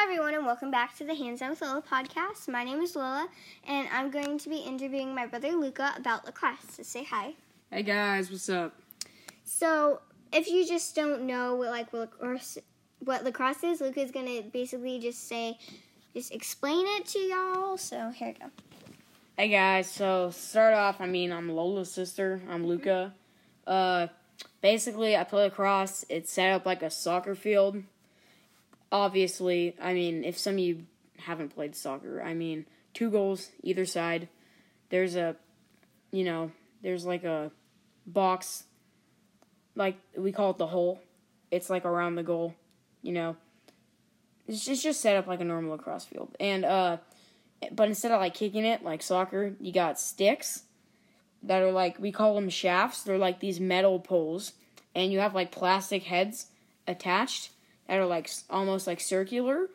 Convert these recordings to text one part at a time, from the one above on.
Hi, everyone, and welcome back to the Hands On with Lola podcast. My name is Lola, and I'm going to be interviewing my brother Luca about lacrosse. So say hi. Hey guys, what's up? So, if you just don't know what like what lacrosse, what lacrosse is, Luca's gonna basically just say, just explain it to y'all. So here we go. Hey guys, so start off, I mean, I'm Lola's sister. I'm Luca. Uh, basically, I play lacrosse. It's set up like a soccer field. Obviously, I mean, if some of you haven't played soccer, I mean, two goals either side. There's a, you know, there's like a box, like we call it the hole. It's like around the goal, you know. It's just, it's just set up like a normal lacrosse field. And, uh, but instead of like kicking it like soccer, you got sticks that are like we call them shafts. They're like these metal poles, and you have like plastic heads attached that are like almost like circular,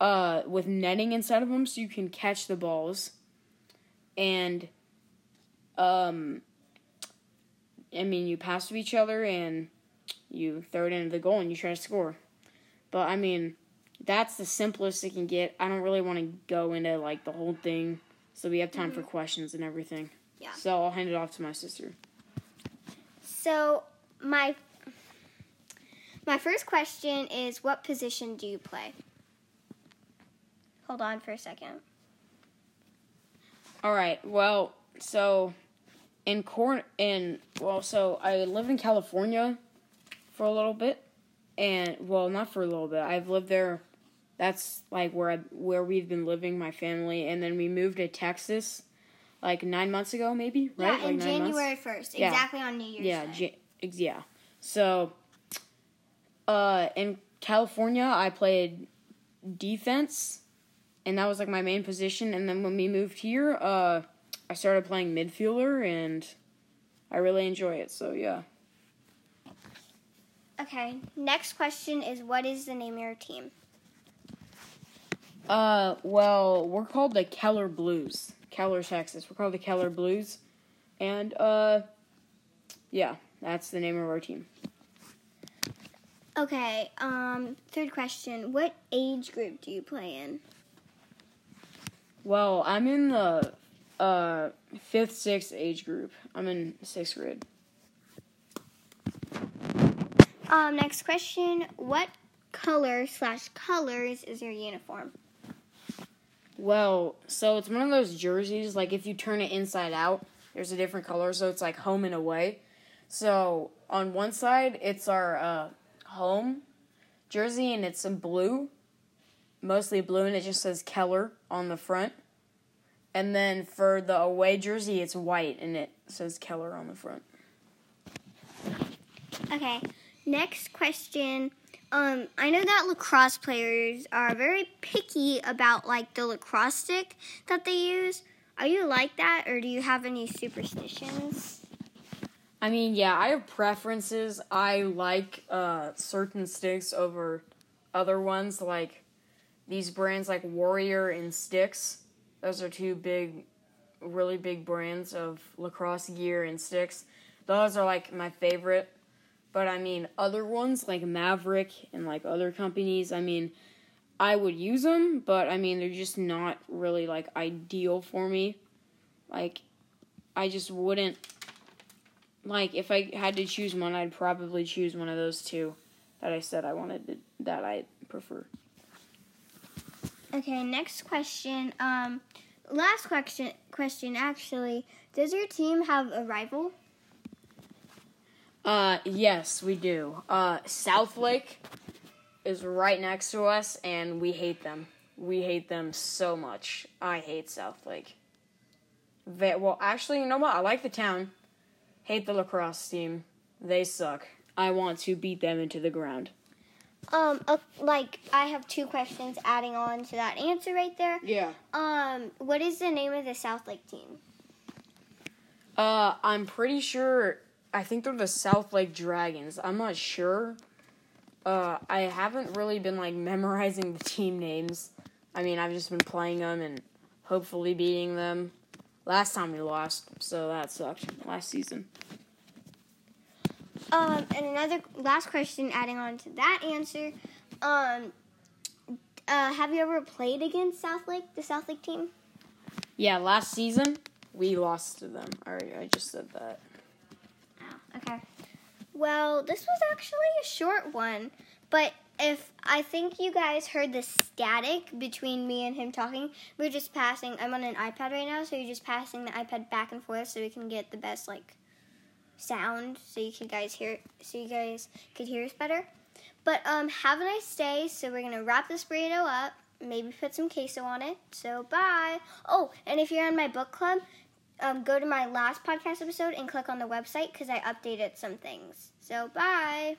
uh, with netting inside of them, so you can catch the balls. And, um, I mean, you pass to each other and you throw it into the goal and you try to score. But I mean, that's the simplest it can get. I don't really want to go into like the whole thing, so we have time for questions and everything. Yeah. So I'll hand it off to my sister. So my my first question is, what position do you play? Hold on for a second. All right. Well, so in corn in well, so I live in California for a little bit, and well, not for a little bit. I've lived there. That's like where I, where we've been living, my family, and then we moved to Texas, like nine months ago, maybe. Right? Yeah, like in? January first, Yeah. exactly on New Year's Yeah. J- yeah. So, uh, in California, I played defense, and that was like my main position. And then when we moved here, uh, I started playing midfielder, and I really enjoy it. So yeah. Okay. Next question is, what is the name of your team? Uh, well, we're called the Keller Blues, Keller, Texas. We're called the Keller Blues, and uh, yeah, that's the name of our team. Okay. Um. Third question: What age group do you play in? Well, I'm in the uh fifth, sixth age group. I'm in sixth grade. Um. Next question: What color slash colors is your uniform? Well, so it's one of those jerseys. Like if you turn it inside out, there's a different color, so it's like home and away. So on one side, it's our uh, home jersey, and it's in blue, mostly blue, and it just says Keller on the front. And then for the away jersey, it's white, and it says Keller on the front. Okay. Next question. Um, I know that lacrosse players are very picky about like the lacrosse stick that they use. Are you like that, or do you have any superstitions? I mean, yeah, I have preferences. I like uh, certain sticks over other ones, like these brands like Warrior and STX. Those are two big, really big brands of lacrosse gear and sticks. Those are like my favorite. But I mean, other ones like Maverik and like other companies, I mean, I would use them, but I mean, they're just not really like ideal for me. Like, I just wouldn't like if I had to choose one, I'd probably choose one of those two that I said I wanted to, that I prefer. Okay. Next question. Um, last question. Question actually. Does your team have a rival? Uh, yes, we do. Uh, Southlake is right next to us, and we hate them. We hate them so much. I hate Southlake. Ve- well, actually, you know what? I like the town. Hate the lacrosse team. They suck. I want to beat them into the ground. Um, uh, like I have two questions adding on to that answer right there. Yeah. Um, what is the name of the Southlake team? Uh, I'm pretty sure. I think they're the Southlake Dragons. I'm not sure. Uh, I haven't really been like memorizing the team names. I mean, I've just been playing them and hopefully beating them. Last time we lost, so that sucked. Last season. Um, and another last question adding on to that answer. Um, uh, have you ever played against Southlake, the Southlake team? Yeah, last season we lost to them. Alright, I just said that. Oh, okay. Well, this was actually a short one, but if I think you guys heard the static between me and him talking, we are just passing. I'm on an iPad right now, so you're just passing the iPad back and forth so we can get the best like sound, so you guys hear, so you guys could hear us better. But um, have a nice day. So we're gonna wrap this burrito up. Maybe put some queso on it. So bye. Oh, and if you're on my book club, um, go to my last podcast episode and click on the website because I updated some things. So bye.